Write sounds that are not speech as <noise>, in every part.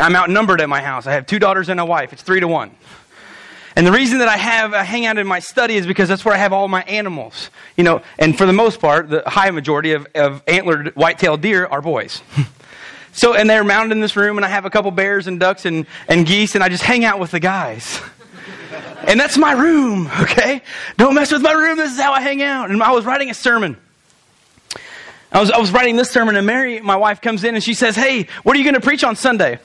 I'm outnumbered at my house. I have two daughters and a wife. It's three to one. And the reason that I have I hang out in my study is because that's where I have all my animals. You know, and for the most part, the high majority of, of antlered white-tailed deer are boys. <laughs> so, and they're mounted in this room, and I have a couple bears and ducks and, and geese, and I just hang out with the guys. <laughs> and that's my room, okay? Don't mess with my room. This is how I hang out. And I was writing a sermon. I was, I was writing this sermon, and Mary, my wife, comes in and she says, Hey, what are you going to preach on Sunday?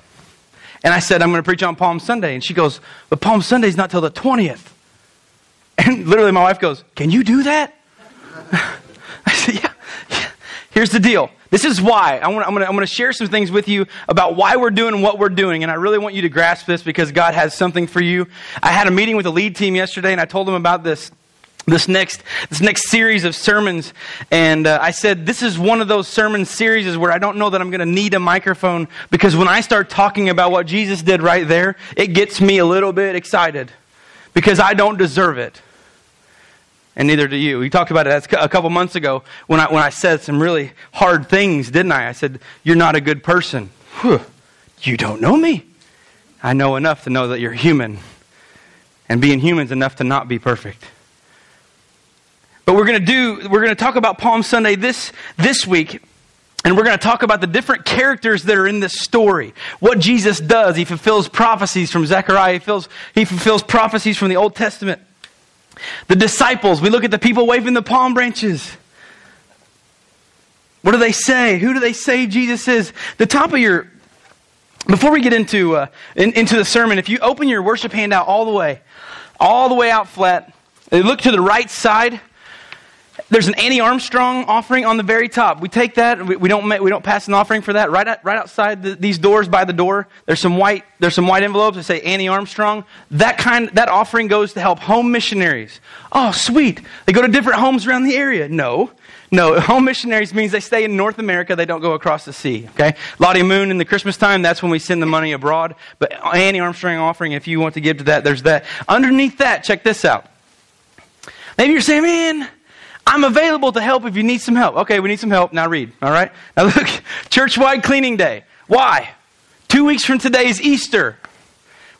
And I said, I'm going to preach on Palm Sunday. And she goes, But Palm Sunday's not till the 20th. <laughs> And literally, my wife goes, Can you do that? <laughs> I said, yeah, yeah. Here's the deal. This is why. I I'm going to share some things with you about why we're doing what we're doing. And I really want you to grasp this because God has something for you. I had a meeting with the lead team yesterday, and I told them about this this next this next series of sermons. And uh, i said this is one of those sermon series where i don't know that i'm going to need a microphone because when i start talking about what jesus did right there it gets me a little bit excited because i don't deserve it. And neither do you. We talked about it a couple months ago when i, when I said some really hard things didn't i? I said you're not a good person. Whew. you don't know me. I know enough to know that you're human. And being human is enough to not be perfect but we're going to do, we're going to talk about Palm Sunday this, this week. And we're going to talk about the different characters that are in this story. What Jesus does. He fulfills prophecies from Zechariah. He fulfills, he fulfills prophecies from the Old Testament. The disciples. We look at the people waving the palm branches. What do they say? Who do they say Jesus is? The top of your, before we get into, uh, in, into the sermon, if you open your worship handout all the way, all the way out flat, look to the right side, there's an Annie Armstrong offering on the very top. We take that. We, we don't we don't pass an offering for that. Right right outside the, these doors by the door, there's some white there's some white envelopes that say Annie Armstrong. That kind that offering goes to help home missionaries. Oh, sweet. They go to different homes around the area. No. No, home missionaries means they stay in North America, they don't go across the sea. Okay? Lottie Moon in the Christmas time, that's when we send the money abroad. But Annie Armstrong offering, if you want to give to that, there's that. Underneath that, check this out. Maybe you're saying, man, I'm available to help if you need some help. Okay, we need some help. Now read. All right? Now look, <laughs> church-wide cleaning day. Why? Two weeks from today is Easter.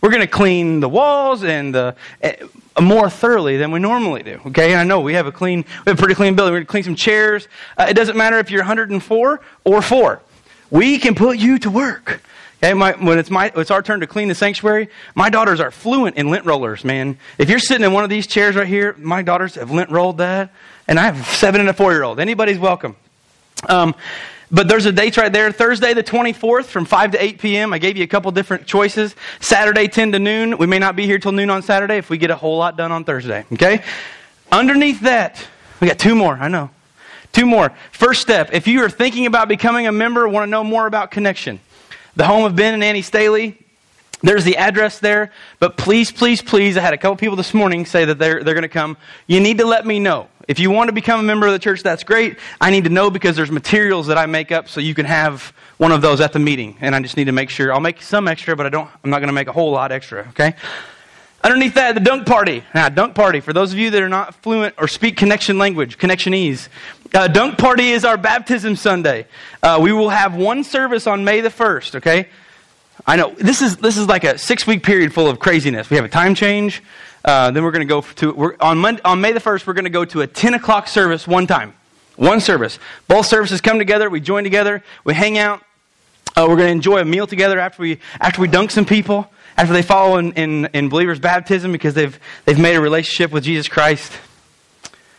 We're going to clean the walls and the, uh, more thoroughly than we normally do. Okay, and I know we have a clean, we have a pretty clean building. We're going to clean some chairs. Uh, it doesn't matter if you're 104 or four. We can put you to work. Okay, my, when it's, my, it's our turn to clean the sanctuary, my daughters are fluent in lint rollers, man. If you're sitting in one of these chairs right here, my daughters have lint rolled that. And I have seven and a four year old. Anybody's welcome. Um, but there's a date right there Thursday, the 24th, from 5 to 8 p.m. I gave you a couple different choices. Saturday, 10 to noon. We may not be here till noon on Saturday if we get a whole lot done on Thursday. Okay? Underneath that, we got two more, I know. Two more. First step if you are thinking about becoming a member, want to know more about Connection, the home of Ben and Annie Staley, there's the address there, but please, please, please, I had a couple people this morning say that they're, they're going to come. You need to let me know. If you want to become a member of the church, that's great. I need to know because there's materials that I make up so you can have one of those at the meeting. And I just need to make sure. I'll make some extra, but I don't, I'm not going to make a whole lot extra, okay? Underneath that, the dunk party. Now, dunk party, for those of you that are not fluent or speak connection language, connectionese, uh, dunk party is our baptism Sunday. Uh, we will have one service on May the 1st, okay? I know this is this is like a six week period full of craziness. We have a time change. Uh, then we're going to go to on Monday, on May the first. We're going to go to a ten o'clock service one time, one service. Both services come together. We join together. We hang out. Uh, we're going to enjoy a meal together after we after we dunk some people after they follow in, in, in believers' baptism because they've they've made a relationship with Jesus Christ.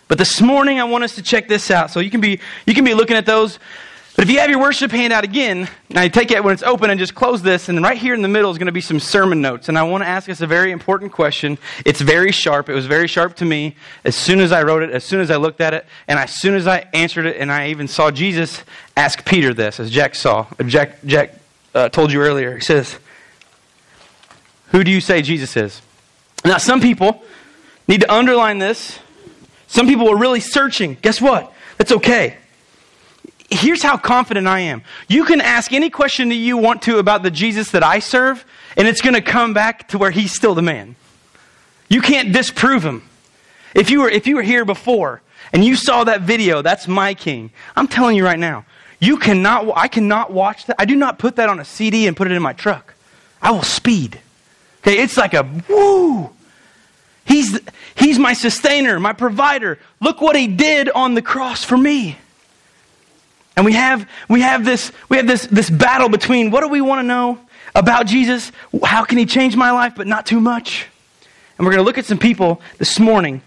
But this morning I want us to check this out. So you can be you can be looking at those but if you have your worship handout again, now you take it when it's open and just close this, and right here in the middle is going to be some sermon notes. And I want to ask us a very important question. It's very sharp. It was very sharp to me as soon as I wrote it, as soon as I looked at it, and as soon as I answered it, and I even saw Jesus ask Peter this, as Jack saw. Jack, Jack uh, told you earlier. He says, Who do you say Jesus is? Now, some people need to underline this. Some people are really searching. Guess what? That's okay here's how confident I am. You can ask any question that you want to about the Jesus that I serve, and it's going to come back to where he's still the man. You can't disprove him. If you were, if you were here before and you saw that video, that's my king. I'm telling you right now, you cannot, I cannot watch that. I do not put that on a CD and put it in my truck. I will speed. Okay, it's like a woo. He's, he's my sustainer, my provider. Look what he did on the cross for me. And we have, we have, this, we have this, this battle between what do we want to know about Jesus? How can he change my life, but not too much? And we're going to look at some people this morning.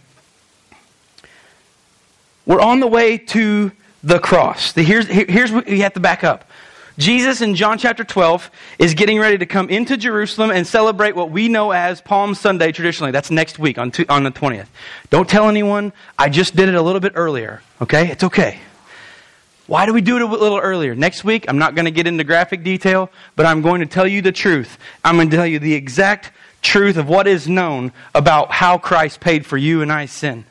We're on the way to the cross. Here's, here's what you have to back up. Jesus in John chapter 12 is getting ready to come into Jerusalem and celebrate what we know as Palm Sunday traditionally. That's next week on, on the 20th. Don't tell anyone. I just did it a little bit earlier. Okay? It's okay. Why do we do it a little earlier? Next week, I'm not going to get into graphic detail, but I'm going to tell you the truth. I'm going to tell you the exact truth of what is known about how Christ paid for you and I's sin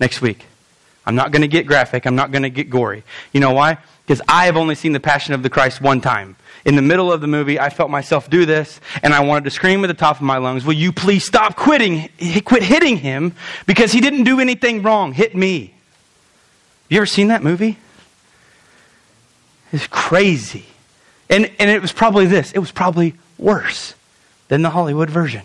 next week. I'm not going to get graphic. I'm not going to get gory. You know why? Because I have only seen the Passion of the Christ one time. In the middle of the movie, I felt myself do this, and I wanted to scream at the top of my lungs, Will you please stop quitting, quit hitting him because he didn't do anything wrong? Hit me. You ever seen that movie? It's crazy. And, and it was probably this it was probably worse than the Hollywood version.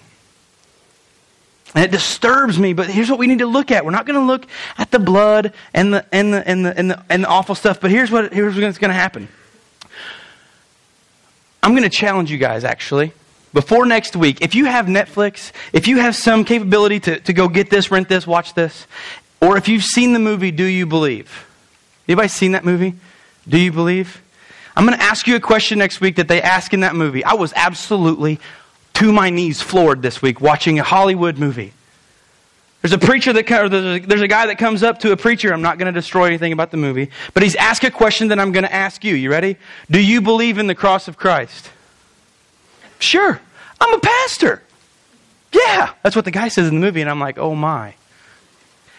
And it disturbs me, but here's what we need to look at. We're not going to look at the blood and the, and the, and the, and the, and the awful stuff, but here's, what, here's what's going to happen. I'm going to challenge you guys, actually, before next week. If you have Netflix, if you have some capability to, to go get this, rent this, watch this, or if you've seen the movie Do You Believe? Anybody seen that movie? Do you believe? I'm going to ask you a question next week that they ask in that movie. I was absolutely to my knees floored this week watching a Hollywood movie. There's a preacher that or there's a, there's a guy that comes up to a preacher. I'm not going to destroy anything about the movie, but he's asked a question that I'm going to ask you. You ready? Do you believe in the cross of Christ? Sure. I'm a pastor. Yeah, that's what the guy says in the movie, and I'm like, oh my.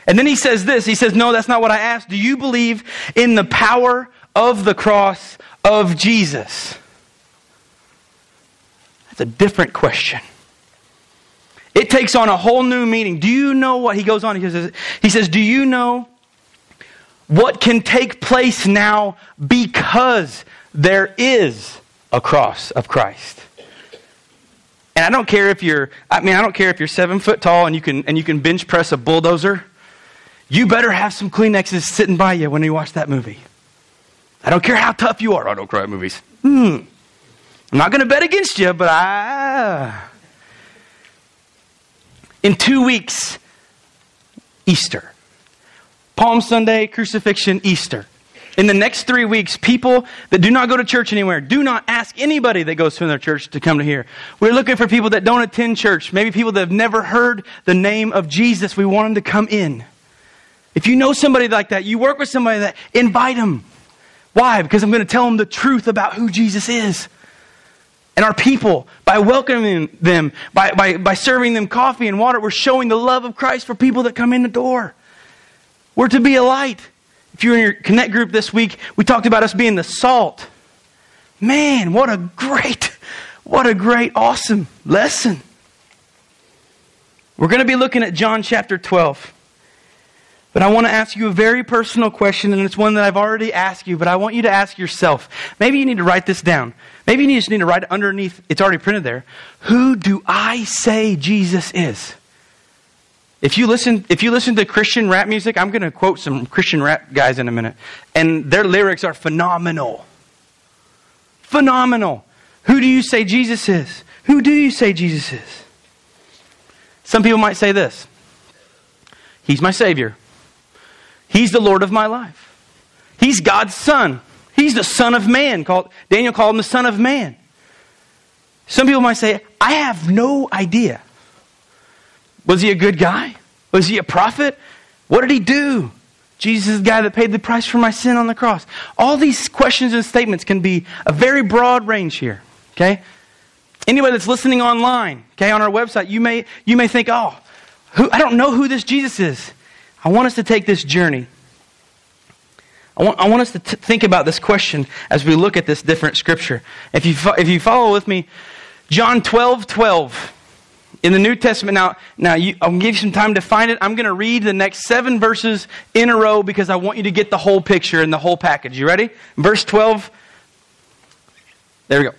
And then he says this. He says, no, that's not what I asked. Do you believe in the power of the cross of Jesus? That's a different question. It takes on a whole new meaning. Do you know what he goes on? He says, he says Do you know what can take place now because there is a cross of Christ? And I don't care if you're, I mean, I don't care if you're seven foot tall and you can, and you can bench press a bulldozer. You better have some Kleenexes sitting by you when you watch that movie. I don't care how tough you are. I don't cry at movies. Hmm. I'm not going to bet against you, but I. In two weeks, Easter. Palm Sunday, crucifixion, Easter. In the next three weeks, people that do not go to church anywhere, do not ask anybody that goes to their church to come to here. We're looking for people that don't attend church, maybe people that have never heard the name of Jesus. We want them to come in. If you know somebody like that, you work with somebody that, invite them. Why? Because I'm going to tell them the truth about who Jesus is and our people, by welcoming them, by, by, by serving them coffee and water, we're showing the love of Christ for people that come in the door. We're to be a light. If you're in your connect group this week, we talked about us being the salt. Man, what a great, what a great, awesome lesson. We're going to be looking at John chapter 12. But I want to ask you a very personal question, and it's one that I've already asked you, but I want you to ask yourself. Maybe you need to write this down. Maybe you just need to write it underneath, it's already printed there. Who do I say Jesus is? If you listen, if you listen to Christian rap music, I'm going to quote some Christian rap guys in a minute, and their lyrics are phenomenal. Phenomenal. Who do you say Jesus is? Who do you say Jesus is? Some people might say this He's my Savior. He's the Lord of my life. He's God's Son. He's the Son of Man. Called, Daniel called him the Son of Man. Some people might say, I have no idea. Was he a good guy? Was he a prophet? What did he do? Jesus is the guy that paid the price for my sin on the cross. All these questions and statements can be a very broad range here. Okay? Anybody that's listening online, okay, on our website, you may you may think, oh, who, I don't know who this Jesus is. I want us to take this journey. I want, I want us to t- think about this question as we look at this different scripture. If you, fo- if you follow with me, John 12 12. In the New Testament, now, now you, I'll give you some time to find it. I'm going to read the next seven verses in a row because I want you to get the whole picture and the whole package. You ready? Verse 12. There we go.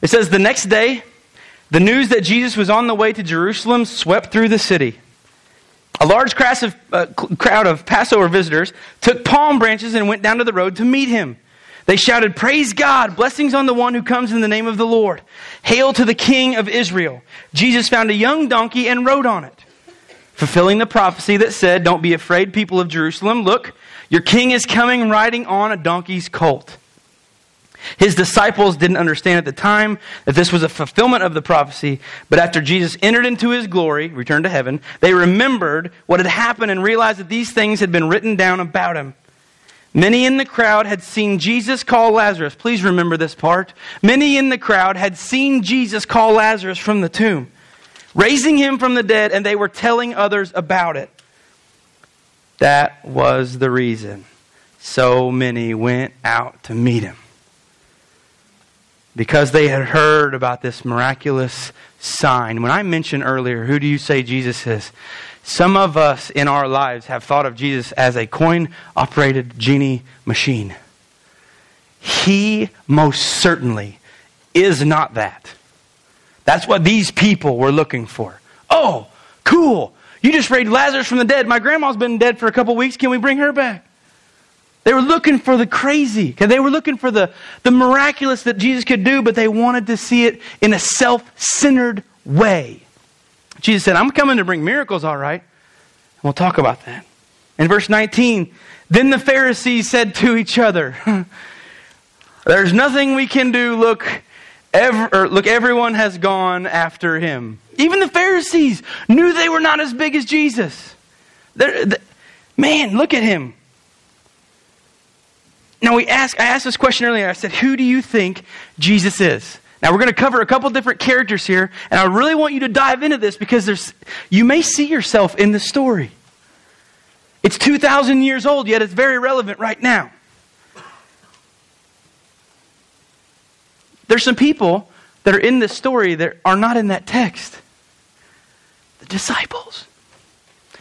It says, The next day, the news that Jesus was on the way to Jerusalem swept through the city. A large crowd of, uh, crowd of Passover visitors took palm branches and went down to the road to meet him. They shouted, Praise God! Blessings on the one who comes in the name of the Lord. Hail to the King of Israel. Jesus found a young donkey and rode on it, fulfilling the prophecy that said, Don't be afraid, people of Jerusalem. Look, your king is coming riding on a donkey's colt. His disciples didn't understand at the time that this was a fulfillment of the prophecy, but after Jesus entered into his glory, returned to heaven, they remembered what had happened and realized that these things had been written down about him. Many in the crowd had seen Jesus call Lazarus. Please remember this part. Many in the crowd had seen Jesus call Lazarus from the tomb, raising him from the dead, and they were telling others about it. That was the reason so many went out to meet him. Because they had heard about this miraculous sign. When I mentioned earlier, who do you say Jesus is? Some of us in our lives have thought of Jesus as a coin operated genie machine. He most certainly is not that. That's what these people were looking for. Oh, cool. You just raised Lazarus from the dead. My grandma's been dead for a couple weeks. Can we bring her back? They were looking for the crazy. They were looking for the, the miraculous that Jesus could do, but they wanted to see it in a self centered way. Jesus said, I'm coming to bring miracles, all right. And we'll talk about that. In verse 19, then the Pharisees said to each other, <laughs> There's nothing we can do. Look, ever, look, everyone has gone after him. Even the Pharisees knew they were not as big as Jesus. They're, man, look at him. Now we ask, I asked this question earlier. I said, Who do you think Jesus is? Now we're going to cover a couple different characters here, and I really want you to dive into this because there's you may see yourself in the story. It's 2,000 years old, yet it's very relevant right now. There's some people that are in this story that are not in that text. The disciples.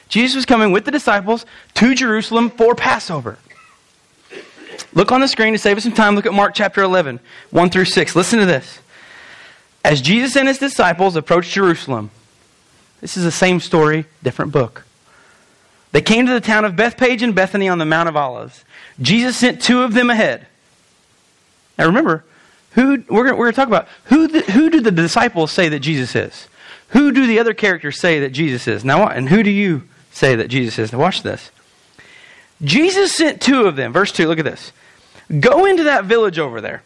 Jesus was coming with the disciples to Jerusalem for Passover. Look on the screen to save us some time. Look at Mark chapter 11, 1 through 6. Listen to this. As Jesus and his disciples approached Jerusalem, this is the same story, different book. They came to the town of Bethphage and Bethany on the Mount of Olives. Jesus sent two of them ahead. Now remember, who we're going to talk about who the, who do the disciples say that Jesus is? Who do the other characters say that Jesus is? Now, and who do you say that Jesus is? Now, watch this. Jesus sent two of them. Verse 2, look at this. Go into that village over there.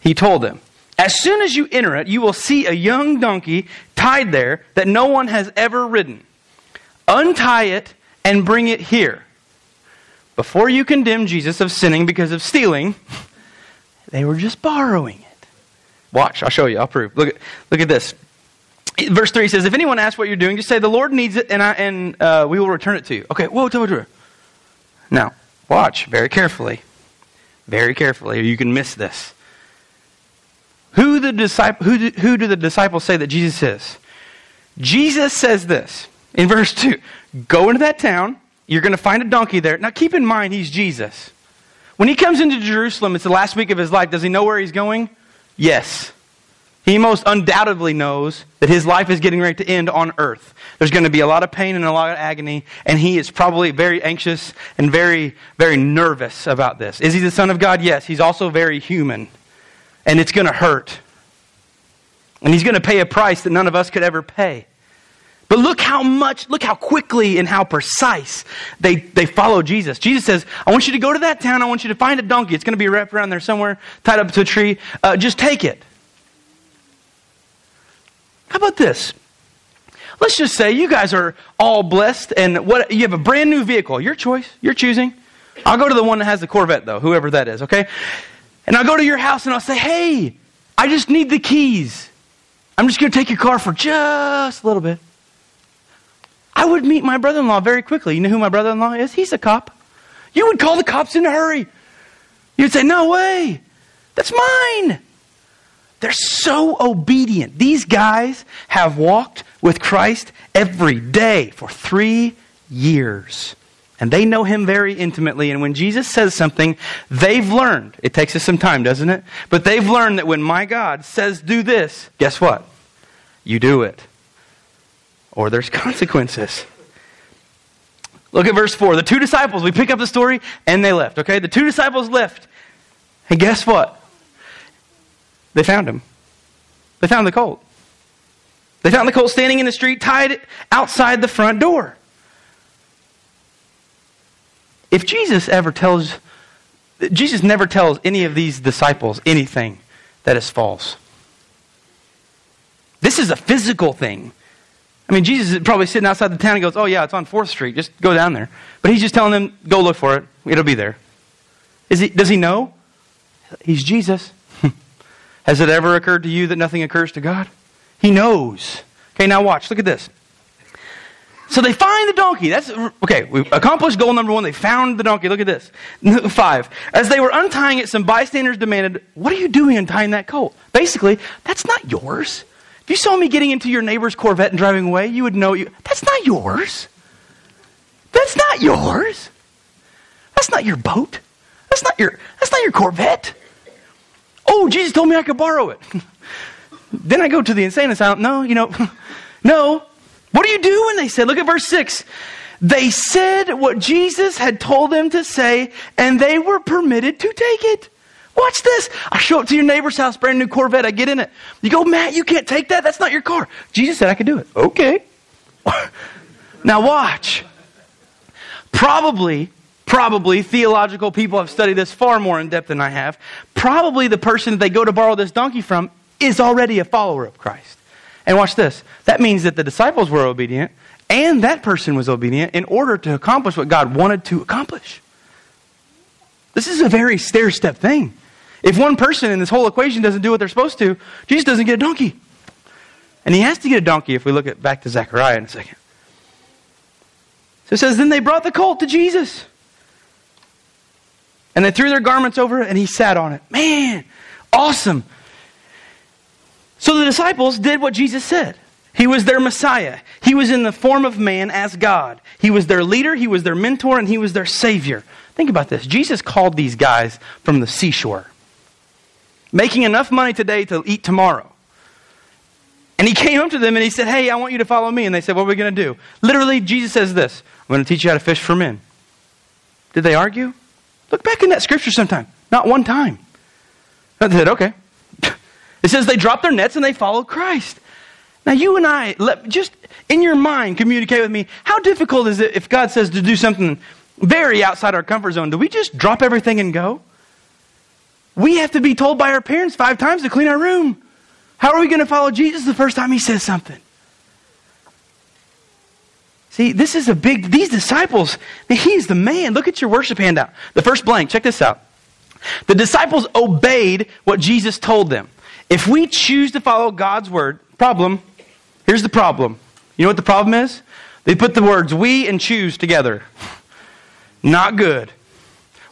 He told them, as soon as you enter it, you will see a young donkey tied there that no one has ever ridden. Untie it and bring it here. Before you condemn Jesus of sinning because of stealing, <laughs> they were just borrowing it. Watch, I'll show you, I'll prove. Look at, look at this. Verse 3 says, If anyone asks what you're doing, just say, The Lord needs it, and, I, and uh, we will return it to you. Okay, whoa, tell me Now, watch very carefully. Very carefully, or you can miss this. Who, the disciple, who, do, who do the disciples say that Jesus is? Jesus says this in verse 2 Go into that town, you're going to find a donkey there. Now keep in mind, he's Jesus. When he comes into Jerusalem, it's the last week of his life. Does he know where he's going? Yes. He most undoubtedly knows that his life is getting ready to end on earth. There's going to be a lot of pain and a lot of agony, and he is probably very anxious and very, very nervous about this. Is he the Son of God? Yes. He's also very human and it's going to hurt. And he's going to pay a price that none of us could ever pay. But look how much, look how quickly and how precise they, they follow Jesus. Jesus says, I want you to go to that town. I want you to find a donkey. It's going to be wrapped around there somewhere, tied up to a tree. Uh, just take it. How about this? Let's just say you guys are all blessed and what you have a brand new vehicle. Your choice. You're choosing. I'll go to the one that has the Corvette, though, whoever that is, okay? And I'll go to your house and I'll say, hey, I just need the keys. I'm just going to take your car for just a little bit. I would meet my brother in law very quickly. You know who my brother in law is? He's a cop. You would call the cops in a hurry. You'd say, no way. That's mine. They're so obedient. These guys have walked with Christ every day for three years. And they know him very intimately. And when Jesus says something, they've learned. It takes us some time, doesn't it? But they've learned that when my God says, do this, guess what? You do it. Or there's <laughs> consequences. Look at verse 4. The two disciples, we pick up the story, and they left, okay? The two disciples left. And guess what? They found him. They found the colt. They found the colt standing in the street, tied outside the front door. If Jesus ever tells, Jesus never tells any of these disciples anything that is false. This is a physical thing. I mean, Jesus is probably sitting outside the town and goes, Oh, yeah, it's on 4th Street. Just go down there. But he's just telling them, Go look for it. It'll be there. Is he, does he know? He's Jesus. Has it ever occurred to you that nothing occurs to God? He knows. Okay, now watch. Look at this. So they find the donkey. That's okay. We accomplished goal number one. They found the donkey. Look at this. <laughs> Five. As they were untying it, some bystanders demanded, "What are you doing untying that colt?" Basically, that's not yours. If you saw me getting into your neighbor's Corvette and driving away, you would know you. That's not yours. That's not yours. That's not your boat. That's not your. That's not your Corvette. Oh, Jesus told me I could borrow it. <laughs> then I go to the insane asylum. No, you know, <laughs> no. What do you do when They said. Look at verse 6. They said what Jesus had told them to say, and they were permitted to take it. Watch this. I show up to your neighbor's house, brand new Corvette. I get in it. You go, Matt, you can't take that. That's not your car. Jesus said I could do it. Okay. <laughs> now watch. Probably, probably theological people have studied this far more in depth than I have. Probably the person that they go to borrow this donkey from is already a follower of Christ. And watch this. That means that the disciples were obedient and that person was obedient in order to accomplish what God wanted to accomplish. This is a very stair step thing. If one person in this whole equation doesn't do what they're supposed to, Jesus doesn't get a donkey. And he has to get a donkey if we look at back to Zechariah in a second. So it says, Then they brought the colt to Jesus. And they threw their garments over it, and he sat on it. Man, awesome. So the disciples did what Jesus said. He was their Messiah. He was in the form of man as God. He was their leader, he was their mentor, and he was their Savior. Think about this. Jesus called these guys from the seashore, making enough money today to eat tomorrow. And he came up to them and he said, Hey, I want you to follow me. And they said, What are we going to do? Literally, Jesus says this I'm going to teach you how to fish for men. Did they argue? Look back in that scripture sometime. Not one time. They said, Okay, <laughs> it says they dropped their nets and they followed Christ. Now, you and I, let, just in your mind, communicate with me. How difficult is it if God says to do something very outside our comfort zone? Do we just drop everything and go? We have to be told by our parents five times to clean our room. How are we going to follow Jesus the first time he says something? See, this is a big, these disciples, he's the man. Look at your worship handout. The first blank, check this out. The disciples obeyed what Jesus told them. If we choose to follow God's word, problem, here's the problem. You know what the problem is? They put the words we and choose together. Not good.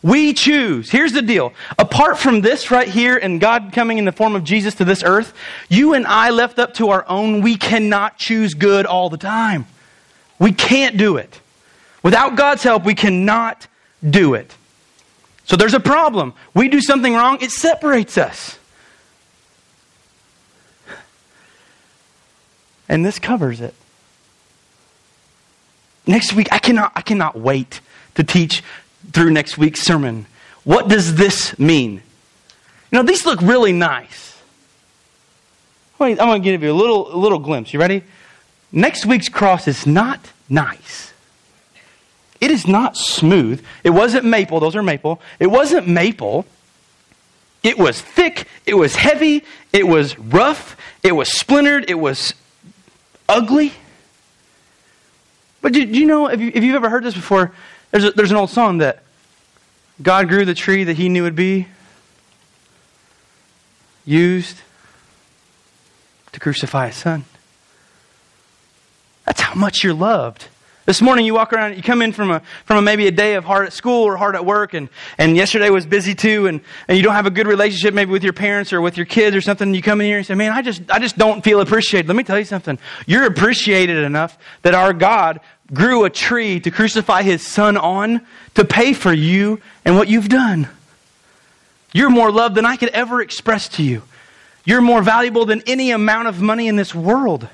We choose. Here's the deal. Apart from this right here and God coming in the form of Jesus to this earth, you and I left up to our own, we cannot choose good all the time. We can't do it. Without God's help, we cannot do it. So there's a problem. We do something wrong, it separates us. And this covers it. Next week, I cannot, I cannot wait to teach through next week's sermon. What does this mean? You know, these look really nice. Wait, I'm going to give you a little, a little glimpse. You ready? Next week's cross is not nice. It is not smooth. It wasn't maple. Those are maple. It wasn't maple. It was thick. It was heavy. It was rough. It was splintered. It was ugly. But do, do you know, if, you, you've ever heard this before, there's, a, there's an old song that God grew the tree that he knew would be used to crucify his son. That's how much you're loved. This morning you walk around, you come in from a from a, maybe a day of hard at school or hard at work, and, and yesterday was busy too, and, and you don't have a good relationship maybe with your parents or with your kids or something. You come in here and say, Man, I just I just don't feel appreciated. Let me tell you something. You're appreciated enough that our God grew a tree to crucify his son on to pay for you and what you've done. You're more loved than I could ever express to you. You're more valuable than any amount of money in this world.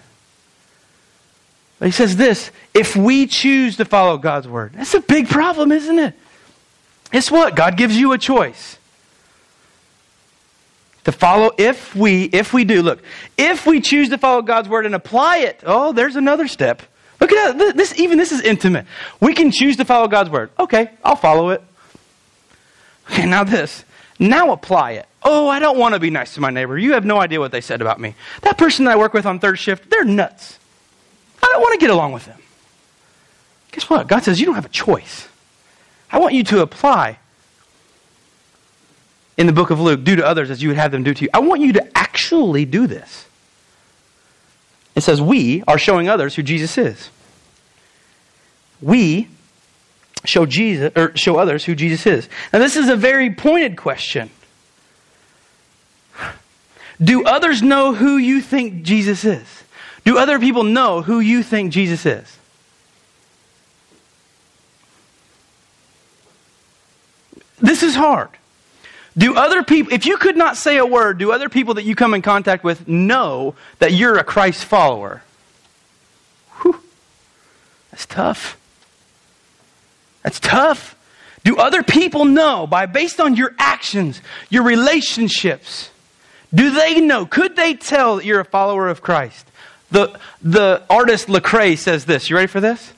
He says this if we choose to follow God's word, that's a big problem, isn't it? Guess what? God gives you a choice. To follow, if we, if we do, look, if we choose to follow God's word and apply it, oh, there's another step. Look at that. This, even this is intimate. We can choose to follow God's word. Okay, I'll follow it. Okay, now this. Now apply it. Oh, I don't want to be nice to my neighbor. You have no idea what they said about me. That person that I work with on third shift, they're nuts. I don't want to get along with them. Guess what? God says you don't have a choice. I want you to apply in the book of Luke, do to others as you would have them do to you. I want you to actually do this. It says, We are showing others who Jesus is. We show Jesus or show others who Jesus is. Now this is a very pointed question. Do others know who you think Jesus is? Do other people know who you think Jesus is? This is hard. Do other people, if you could not say a word, do other people that you come in contact with know that you're a Christ follower? Whew. That's tough. That's tough. Do other people know by based on your actions, your relationships? Do they know? Could they tell that you're a follower of Christ? The, the artist Lecrae says this. You ready for this?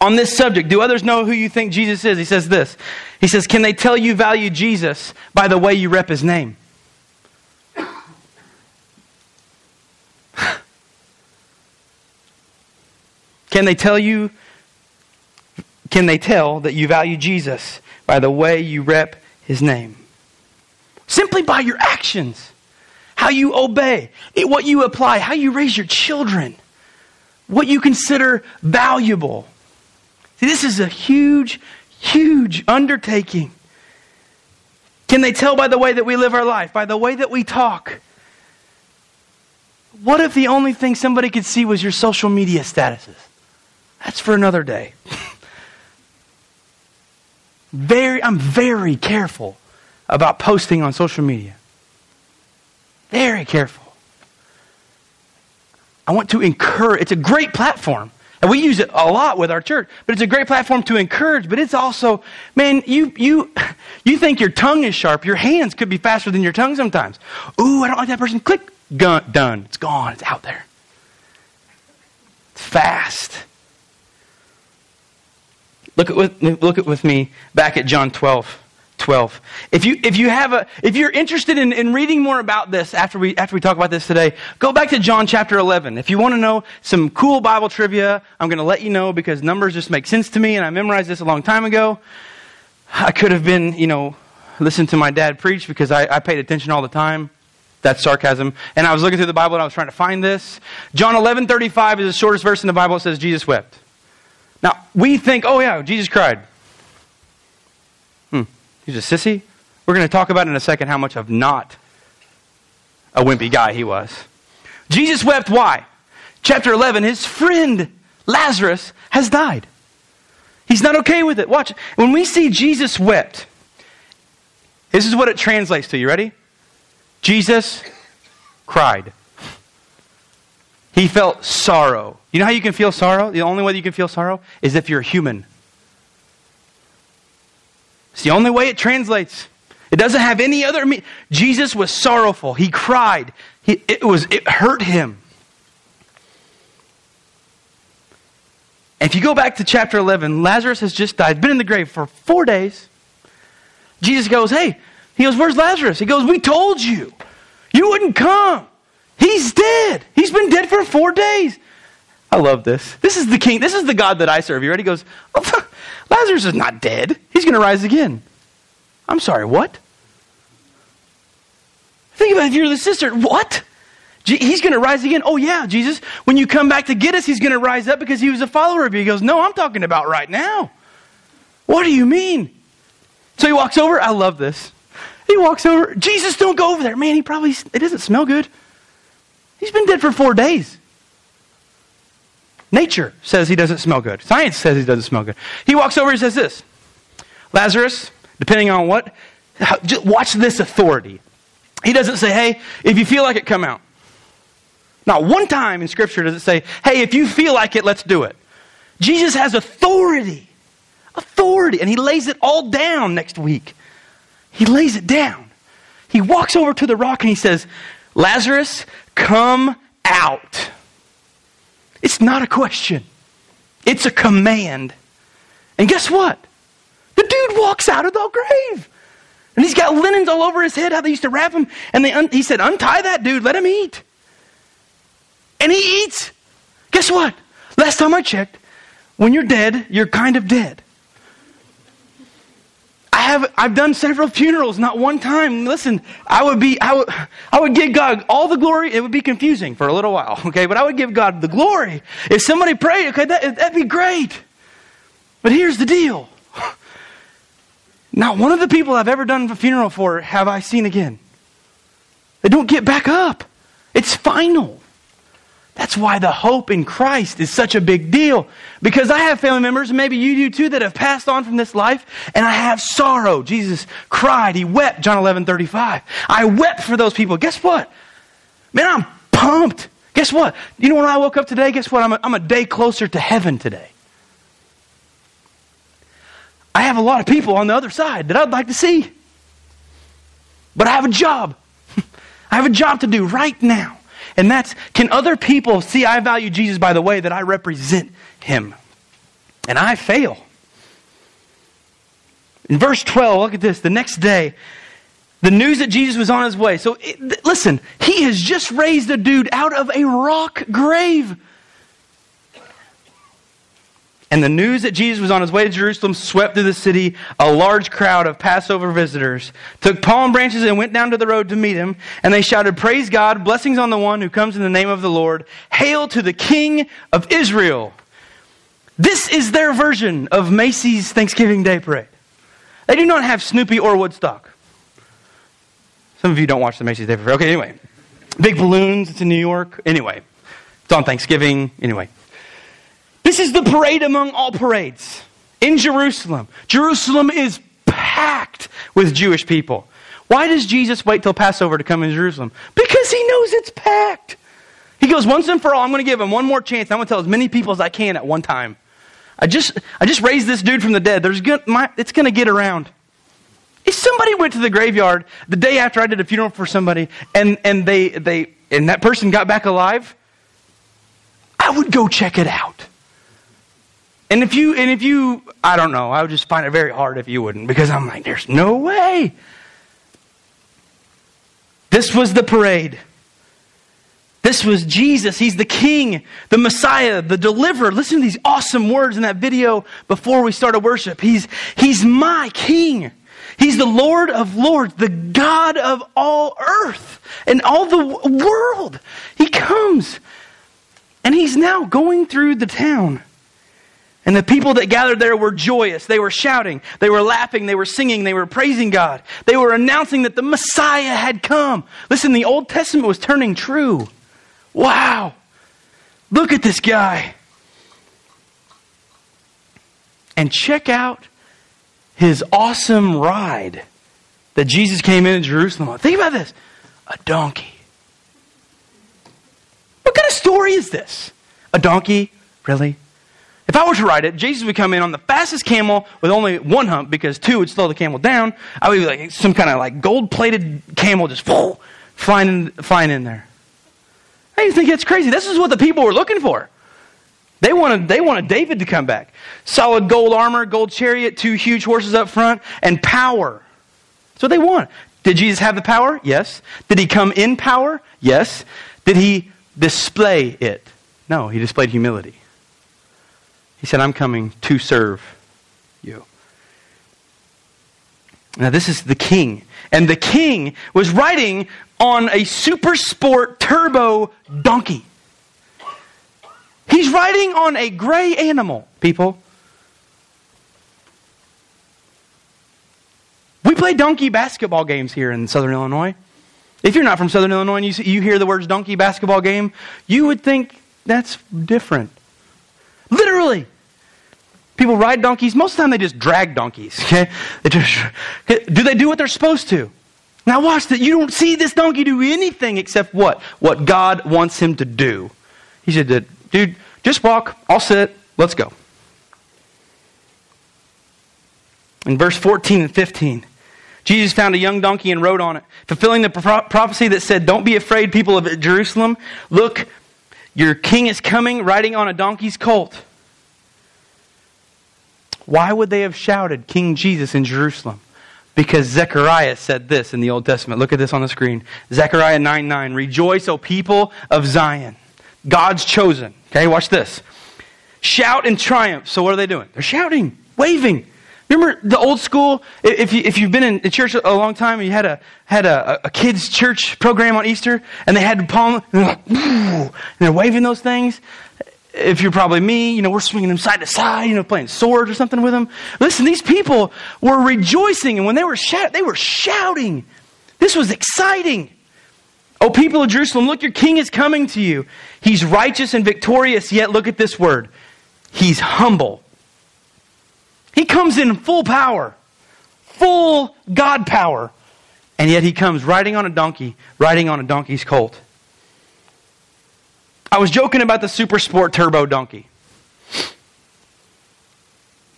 On this subject, do others know who you think Jesus is? He says this. He says, Can they tell you value Jesus by the way you rep his name? <sighs> Can they tell you can they tell that you value Jesus by the way you rep his name? Simply by your actions, how you obey, what you apply, how you raise your children, what you consider valuable. See, this is a huge, huge undertaking. Can they tell by the way that we live our life, by the way that we talk? What if the only thing somebody could see was your social media statuses? That's for another day. <laughs> very, I'm very careful about posting on social media. Very careful. I want to encourage, it's a great platform. And we use it a lot with our church, but it's a great platform to encourage, but it's also, man, you, you, <laughs> you think your tongue is sharp. Your hands could be faster than your tongue sometimes. Ooh, I don't like that person. Click, gun, done. It's gone. It's out there. It's fast. Look at look at with me back at John 12. 12. If you, if you have a, if you're interested in, in reading more about this after we, after we talk about this today, go back to John chapter 11. If you want to know some cool Bible trivia, I'm going to let you know because numbers just make sense to me and I memorized this a long time ago. I could have been, you know, listened to my dad preach because I, I paid attention all the time. That's sarcasm. And I was looking through the Bible and I was trying to find this. John 11, 35 is the shortest verse in the Bible. It says Jesus wept. Now, we think, oh yeah, Jesus cried. He's a sissy. We're going to talk about in a second how much of not a wimpy guy he was. Jesus wept. Why? Chapter 11, his friend Lazarus has died. He's not okay with it. Watch. When we see Jesus wept, this is what it translates to. You ready? Jesus cried. He felt sorrow. You know how you can feel sorrow? The only way you can feel sorrow is if you're human. It's the only way it translates. It doesn't have any other meaning. Jesus was sorrowful. He cried. He, it, was, it hurt him. if you go back to chapter 11, Lazarus has just died, been in the grave for four days. Jesus goes, Hey, he goes, Where's Lazarus? He goes, We told you. You wouldn't come. He's dead. He's been dead for four days. I love this. This is the king. This is the God that I serve. You ready? He goes, oh, Lazarus is not dead. He's going to rise again. I'm sorry, what? Think about it. If you're the sister, what? He's going to rise again. Oh, yeah, Jesus. When you come back to get us, he's going to rise up because he was a follower of you. He goes, No, I'm talking about right now. What do you mean? So he walks over. I love this. He walks over. Jesus, don't go over there. Man, he probably, it doesn't smell good. He's been dead for four days. Nature says he doesn't smell good. Science says he doesn't smell good. He walks over and says this Lazarus, depending on what, just watch this authority. He doesn't say, hey, if you feel like it, come out. Not one time in Scripture does it say, hey, if you feel like it, let's do it. Jesus has authority. Authority. And he lays it all down next week. He lays it down. He walks over to the rock and he says, Lazarus, come out. It's not a question, it's a command. And guess what? The dude walks out of the grave. And he's got linens all over his head, how they used to wrap him. And un- he said, Untie that dude, let him eat. And he eats. Guess what? Last time I checked, when you're dead, you're kind of dead. Have I've done several funerals, not one time. Listen, I would be I would I would give God all the glory. It would be confusing for a little while, <laughs> okay? But I would give God the glory. If somebody prayed, okay, that, that'd be great. But here's the deal. Not one of the people I've ever done a funeral for have I seen again. They don't get back up. It's final. That's why the hope in Christ is such a big deal. Because I have family members, and maybe you do too, that have passed on from this life, and I have sorrow. Jesus cried, he wept, John 11 35. I wept for those people. Guess what? Man, I'm pumped. Guess what? You know when I woke up today? Guess what? I'm a, I'm a day closer to heaven today. I have a lot of people on the other side that I'd like to see. But I have a job. <laughs> I have a job to do right now. And that's can other people see I value Jesus by the way that I represent him? And I fail. In verse 12, look at this. The next day, the news that Jesus was on his way. So it, listen, he has just raised a dude out of a rock grave. And the news that Jesus was on his way to Jerusalem swept through the city. A large crowd of Passover visitors took palm branches and went down to the road to meet him. And they shouted, Praise God, blessings on the one who comes in the name of the Lord. Hail to the King of Israel. This is their version of Macy's Thanksgiving Day Parade. They do not have Snoopy or Woodstock. Some of you don't watch the Macy's Day Parade. Okay, anyway. Big balloons. It's in New York. Anyway. It's on Thanksgiving. Anyway. This is the parade among all parades in Jerusalem. Jerusalem is packed with Jewish people. Why does Jesus wait till Passover to come in Jerusalem? Because he knows it's packed. He goes, once and for all, I'm going to give him one more chance. I'm going to tell as many people as I can at one time. I just, I just raised this dude from the dead. There's good, my, it's going to get around. If somebody went to the graveyard the day after I did a funeral for somebody and, and they, they, and that person got back alive, I would go check it out. And if you, and if you, I don't know, I would just find it very hard if you wouldn't, because I'm like, there's no way. This was the parade. This was Jesus. He's the King, the Messiah, the deliverer. Listen to these awesome words in that video before we started worship. He's, he's my King. He's the Lord of Lords, the God of all earth and all the world. He comes. And he's now going through the town. And the people that gathered there were joyous. They were shouting. They were laughing. They were singing. They were praising God. They were announcing that the Messiah had come. Listen, the Old Testament was turning true. Wow. Look at this guy. And check out his awesome ride that Jesus came into Jerusalem on. Think about this a donkey. What kind of story is this? A donkey? Really? If I were to ride it, Jesus would come in on the fastest camel with only one hump because two would slow the camel down. I would be like some kind of like gold plated camel just whoo, flying in, flying in there. I think that's crazy. This is what the people were looking for. They wanted, they wanted David to come back. Solid gold armor, gold chariot, two huge horses up front, and power. That's what they want. Did Jesus have the power? Yes. Did he come in power? Yes. Did he display it? No, he displayed humility. He said, I'm coming to serve you. Now, this is the king. And the king was riding on a super sport turbo donkey. He's riding on a gray animal, people. We play donkey basketball games here in Southern Illinois. If you're not from Southern Illinois and you, you hear the words donkey basketball game, you would think that's different. Literally. People ride donkeys. Most of the time, they just drag donkeys. Okay? They just, do they do what they're supposed to? Now, watch that. You don't see this donkey do anything except what? What God wants him to do. He said, Dude, just walk. I'll sit. Let's go. In verse 14 and 15, Jesus found a young donkey and rode on it, fulfilling the prophecy that said, Don't be afraid, people of Jerusalem. Look, your king is coming riding on a donkey's colt. Why would they have shouted King Jesus in Jerusalem? Because Zechariah said this in the Old Testament. Look at this on the screen. Zechariah 9 9. Rejoice, O people of Zion. God's chosen. Okay, watch this. Shout in triumph. So what are they doing? They're shouting, waving. Remember the old school? If, you, if you've been in church a long time and you had a, had a, a kids' church program on Easter and they had palm, and they're like, and they're waving those things. If you're probably me, you know, we're swinging them side to side, you know, playing swords or something with them. Listen, these people were rejoicing, and when they were shouting, they were shouting. This was exciting. Oh, people of Jerusalem, look, your king is coming to you. He's righteous and victorious, yet look at this word. He's humble he comes in full power, full God power, and yet he comes riding on a donkey, riding on a donkey's colt. I was joking about the Super Sport Turbo donkey.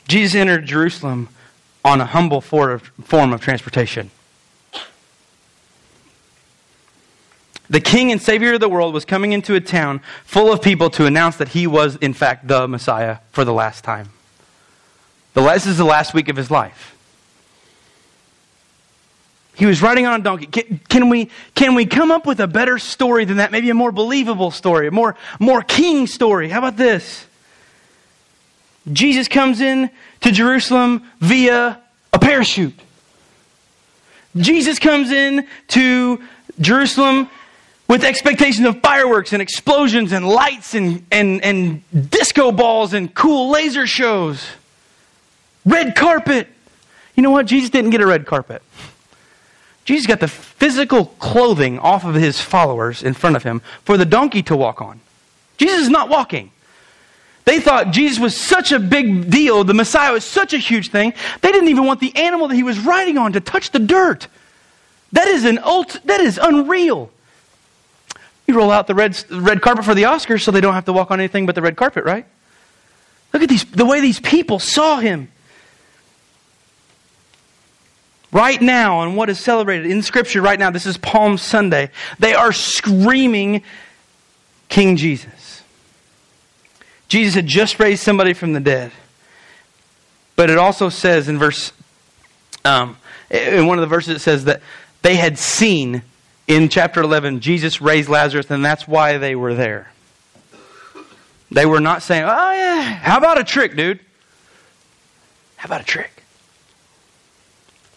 Jesus entered Jerusalem on a humble form of transportation. The king and savior of the world was coming into a town full of people to announce that he was, in fact, the Messiah for the last time. The last is the last week of his life. He was riding on a donkey. Can, can, we, can we come up with a better story than that? Maybe a more believable story, a more, more king story. How about this? Jesus comes in to Jerusalem via a parachute. Jesus comes in to Jerusalem with expectations of fireworks and explosions and lights and, and, and disco balls and cool laser shows. Red carpet. You know what? Jesus didn't get a red carpet. Jesus got the physical clothing off of his followers in front of him for the donkey to walk on. Jesus is not walking. They thought Jesus was such a big deal, the Messiah was such a huge thing, they didn't even want the animal that he was riding on to touch the dirt. That is an ult- that is unreal. You roll out the red, red carpet for the Oscars so they don't have to walk on anything but the red carpet, right? Look at these, the way these people saw him right now and what is celebrated in Scripture right now, this is Palm Sunday, they are screaming King Jesus. Jesus had just raised somebody from the dead. But it also says in verse, um, in one of the verses, it says that they had seen in chapter 11 Jesus raised Lazarus, and that's why they were there. They were not saying, oh, yeah, how about a trick, dude? How about a trick?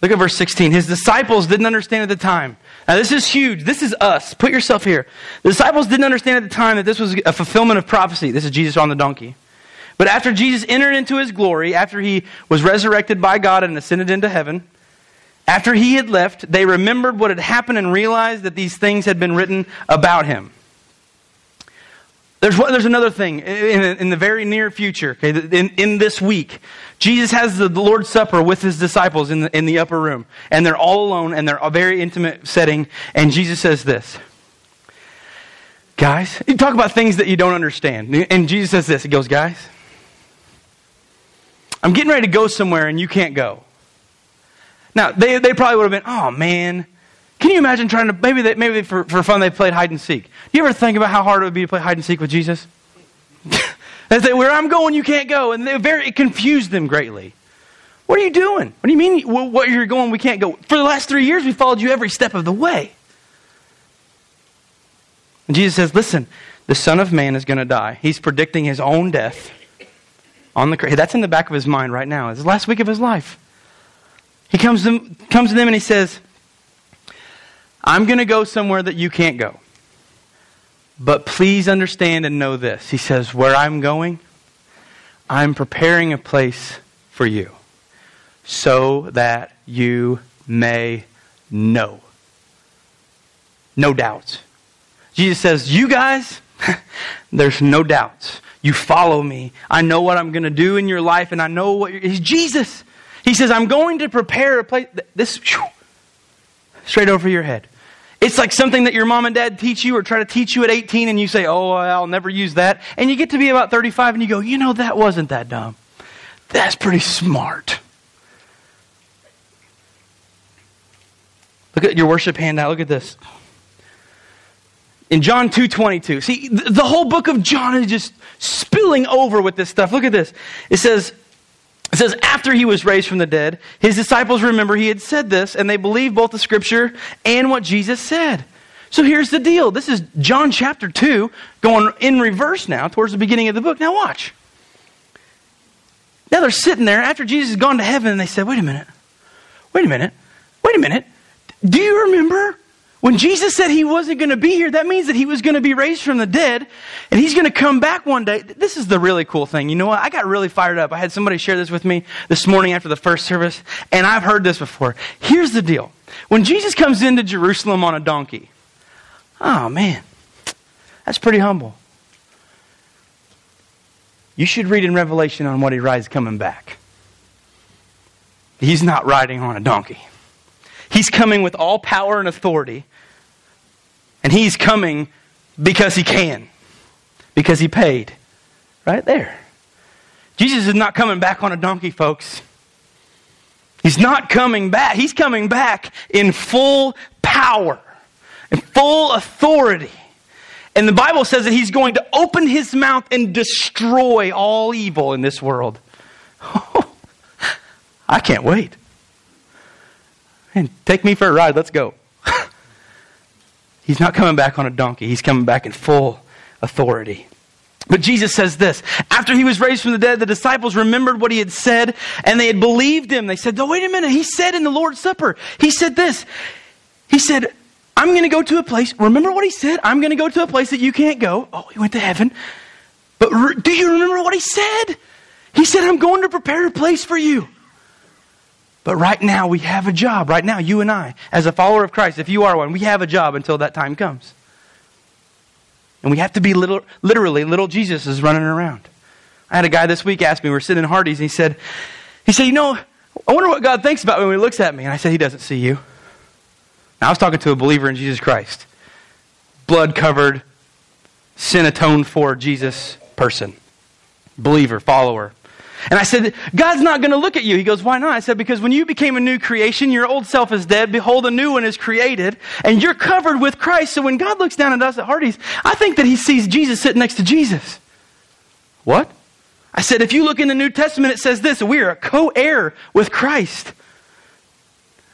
Look at verse 16. His disciples didn't understand at the time. Now, this is huge. This is us. Put yourself here. The disciples didn't understand at the time that this was a fulfillment of prophecy. This is Jesus on the donkey. But after Jesus entered into his glory, after he was resurrected by God and ascended into heaven, after he had left, they remembered what had happened and realized that these things had been written about him. There's, there's another thing in, in the very near future, okay, in, in this week. Jesus has the Lord's Supper with his disciples in the, in the upper room, and they're all alone, and they're a very intimate setting, and Jesus says this. Guys, you talk about things that you don't understand. And Jesus says this. He goes, Guys, I'm getting ready to go somewhere, and you can't go. Now, they, they probably would have been, Oh, man can you imagine trying to, maybe, they, maybe for, for fun they played hide and seek. Do you ever think about how hard it would be to play hide and seek with Jesus? <laughs> they say, where I'm going, you can't go. And very, it confused them greatly. What are you doing? What do you mean, what you're going, we can't go? For the last three years, we followed you every step of the way. And Jesus says, listen, the Son of Man is going to die. He's predicting his own death on the That's in the back of his mind right now. It's the last week of his life. He comes to, comes to them and he says, I'm going to go somewhere that you can't go. But please understand and know this. He says, Where I'm going, I'm preparing a place for you so that you may know. No doubts. Jesus says, You guys, <laughs> there's no doubts. You follow me. I know what I'm going to do in your life, and I know what. He's Jesus. He says, I'm going to prepare a place. This, whew, straight over your head. It's like something that your mom and dad teach you or try to teach you at 18, and you say, Oh, I'll never use that. And you get to be about 35, and you go, You know, that wasn't that dumb. That's pretty smart. Look at your worship handout. Look at this. In John 2:22. See, the whole book of John is just spilling over with this stuff. Look at this. It says it says after he was raised from the dead, his disciples remember he had said this and they believed both the scripture and what Jesus said. So here's the deal. This is John chapter 2 going in reverse now towards the beginning of the book. Now watch. Now they're sitting there after Jesus has gone to heaven and they said, "Wait a minute. Wait a minute. Wait a minute. Do you remember when Jesus said he wasn't going to be here? That means that he was going to be raised from the dead and he's going to come back one day. This is the really cool thing. You know what? I got really fired up. I had somebody share this with me this morning after the first service, and I've heard this before. Here's the deal when Jesus comes into Jerusalem on a donkey, oh man, that's pretty humble. You should read in Revelation on what he rides coming back. He's not riding on a donkey. He's coming with all power and authority. And he's coming because he can, because he paid. Right there. Jesus is not coming back on a donkey, folks. He's not coming back. He's coming back in full power, in full authority. And the Bible says that he's going to open his mouth and destroy all evil in this world. <laughs> I can't wait. And take me for a ride. Let's go. He's not coming back on a donkey, he's coming back in full authority. But Jesus says this after he was raised from the dead, the disciples remembered what he had said and they had believed him. They said, Oh, wait a minute. He said in the Lord's Supper, he said this. He said, I'm going to go to a place. Remember what he said? I'm going to go to a place that you can't go. Oh, he went to heaven. But re- do you remember what he said? He said, I'm going to prepare a place for you. But right now, we have a job. Right now, you and I, as a follower of Christ, if you are one, we have a job until that time comes. And we have to be little, literally little Jesus is running around. I had a guy this week ask me, we are sitting in Hardee's, and he said, he said, you know, I wonder what God thinks about me when he looks at me. And I said, he doesn't see you. Now, I was talking to a believer in Jesus Christ, blood covered, sin atoned for Jesus person, believer, follower. And I said, God's not going to look at you. He goes, Why not? I said, Because when you became a new creation, your old self is dead. Behold, a new one is created, and you're covered with Christ. So when God looks down at us at Hardee's, I think that he sees Jesus sitting next to Jesus. What? I said, If you look in the New Testament, it says this we are a co heir with Christ.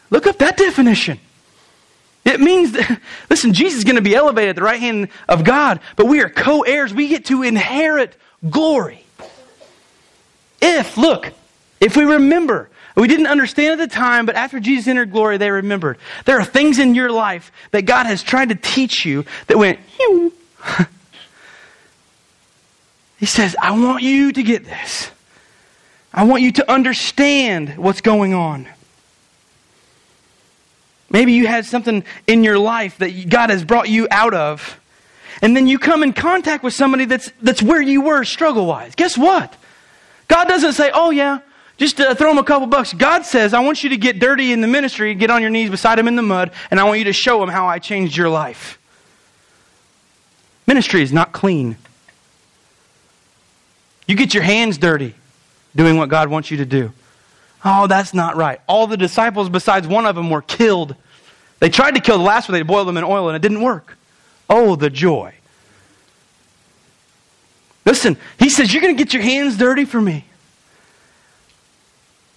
Look up that definition. It means that, <laughs> listen, Jesus is going to be elevated at the right hand of God, but we are co heirs. We get to inherit glory. If, look, if we remember, we didn't understand at the time, but after Jesus entered glory, they remembered. There are things in your life that God has tried to teach you that went, <laughs> He says, I want you to get this. I want you to understand what's going on. Maybe you had something in your life that God has brought you out of. And then you come in contact with somebody that's, that's where you were struggle wise. Guess what? God doesn't say, oh, yeah, just uh, throw him a couple bucks. God says, I want you to get dirty in the ministry, get on your knees beside him in the mud, and I want you to show him how I changed your life. Ministry is not clean. You get your hands dirty doing what God wants you to do. Oh, that's not right. All the disciples, besides one of them, were killed. They tried to kill the last one, they boiled them in oil, and it didn't work. Oh, the joy. Listen, he says, You're going to get your hands dirty for me.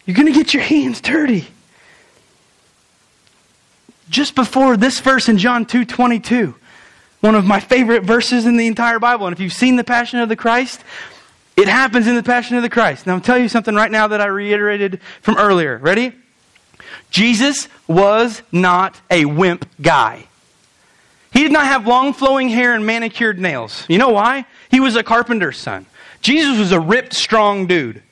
You're going to get your hands dirty. Just before this verse in John 2 22, one of my favorite verses in the entire Bible. And if you've seen the Passion of the Christ, it happens in the Passion of the Christ. Now, I'm telling you something right now that I reiterated from earlier. Ready? Jesus was not a wimp guy. He did not have long flowing hair and manicured nails. You know why? He was a carpenter's son. Jesus was a ripped, strong dude.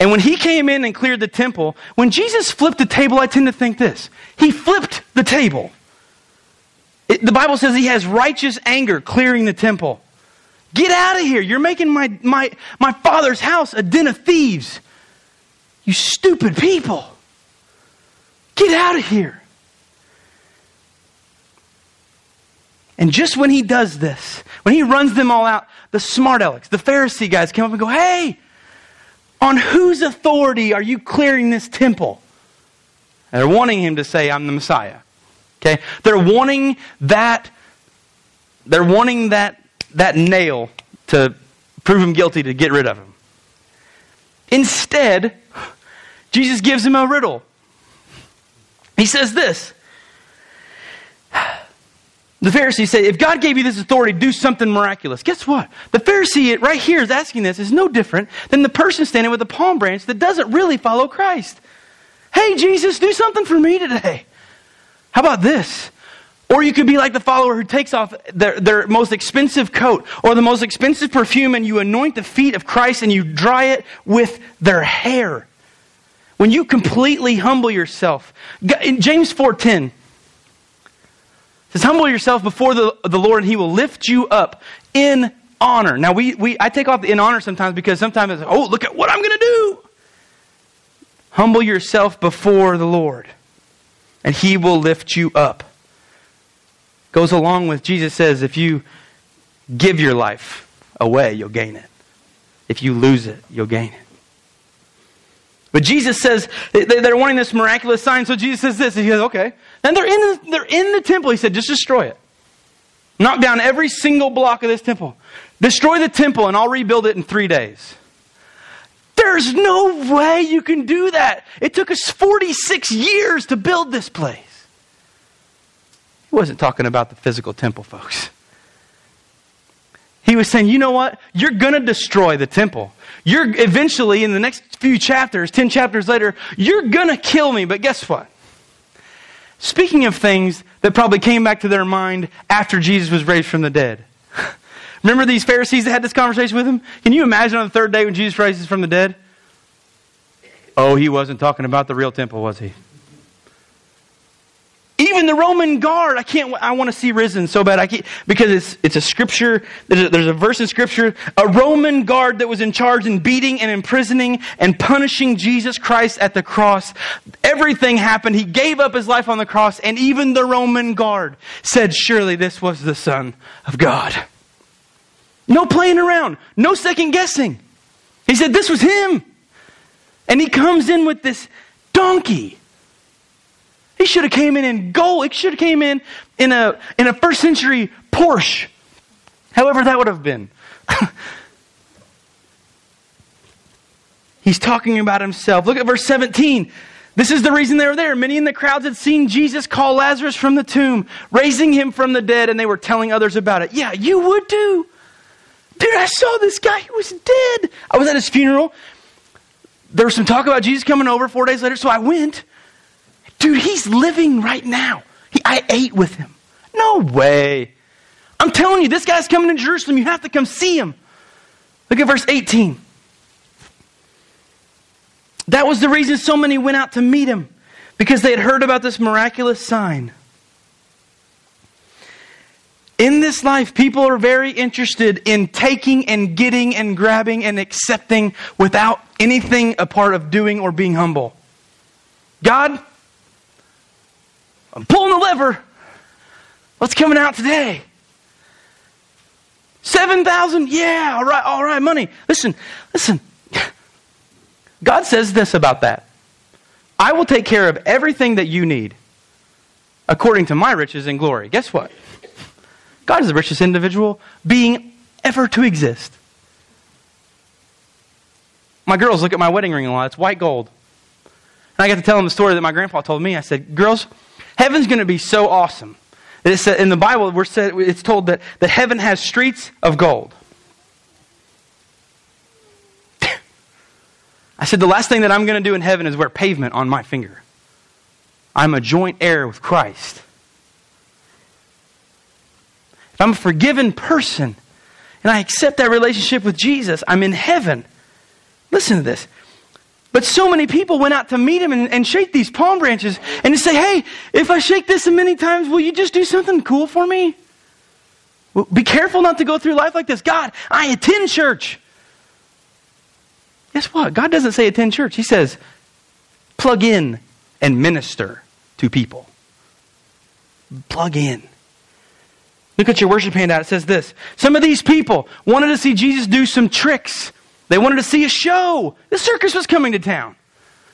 And when he came in and cleared the temple, when Jesus flipped the table, I tend to think this. He flipped the table. It, the Bible says he has righteous anger clearing the temple. Get out of here. You're making my, my, my father's house a den of thieves. You stupid people. Get out of here. And just when he does this, when he runs them all out, the smart Alex, the Pharisee guys come up and go, Hey, on whose authority are you clearing this temple? And they're wanting him to say, I'm the Messiah. Okay? They're wanting that, they're wanting that, that nail to prove him guilty to get rid of him. Instead, Jesus gives him a riddle. He says this the Pharisee said, if God gave you this authority, do something miraculous. Guess what? The Pharisee right here is asking this is no different than the person standing with a palm branch that doesn't really follow Christ. Hey, Jesus, do something for me today. How about this? Or you could be like the follower who takes off their, their most expensive coat or the most expensive perfume and you anoint the feet of Christ and you dry it with their hair. When you completely humble yourself. In James 4.10 says, Humble yourself before the, the Lord and he will lift you up in honor. Now, we, we, I take off the in honor sometimes because sometimes it's, oh, look at what I'm going to do. Humble yourself before the Lord and he will lift you up. Goes along with Jesus says, if you give your life away, you'll gain it. If you lose it, you'll gain it. But Jesus says they're wanting this miraculous sign, so Jesus says this. He says, okay. Then they're in, the, they're in the temple. He said, just destroy it. Knock down every single block of this temple. Destroy the temple, and I'll rebuild it in three days. There's no way you can do that. It took us 46 years to build this place. He wasn't talking about the physical temple, folks. He was saying, you know what? You're going to destroy the temple. You're eventually, in the next few chapters, 10 chapters later, you're going to kill me. But guess what? Speaking of things that probably came back to their mind after Jesus was raised from the dead. <laughs> Remember these Pharisees that had this conversation with him? Can you imagine on the third day when Jesus rises from the dead? Oh, he wasn't talking about the real temple, was he? Even the Roman guard, I can't. I want to see risen so bad. I can't because it's it's a scripture. There's a, there's a verse in scripture. A Roman guard that was in charge in beating and imprisoning and punishing Jesus Christ at the cross. Everything happened. He gave up his life on the cross, and even the Roman guard said, "Surely this was the Son of God." No playing around. No second guessing. He said, "This was him," and he comes in with this donkey. He should have came in in gold. He should have came in in a, in a first century Porsche. However that would have been. <laughs> He's talking about himself. Look at verse 17. This is the reason they were there. Many in the crowds had seen Jesus call Lazarus from the tomb, raising him from the dead, and they were telling others about it. Yeah, you would too. Dude, I saw this guy. He was dead. I was at his funeral. There was some talk about Jesus coming over four days later, so I went. Dude, he's living right now. He, I ate with him. No way. I'm telling you, this guy's coming to Jerusalem. You have to come see him. Look at verse 18. That was the reason so many went out to meet him, because they had heard about this miraculous sign. In this life, people are very interested in taking and getting and grabbing and accepting without anything a part of doing or being humble. God, I'm pulling the lever. What's coming out today? 7,000? Yeah, all right, all right, money. Listen, listen. God says this about that. I will take care of everything that you need according to my riches and glory. Guess what? God is the richest individual being ever to exist. My girls look at my wedding ring a lot. It's white gold. And I got to tell them the story that my grandpa told me. I said, Girls, Heaven's going to be so awesome. It's, in the Bible, we're said, it's told that, that heaven has streets of gold. <laughs> I said, the last thing that I'm going to do in heaven is wear pavement on my finger. I'm a joint heir with Christ. If I'm a forgiven person and I accept that relationship with Jesus, I'm in heaven. Listen to this. But so many people went out to meet him and, and shake these palm branches and to say, hey, if I shake this many times, will you just do something cool for me? Be careful not to go through life like this. God, I attend church. Guess what? God doesn't say attend church. He says plug in and minister to people. Plug in. Look at your worship handout. It says this. Some of these people wanted to see Jesus do some tricks. They wanted to see a show. The circus was coming to town.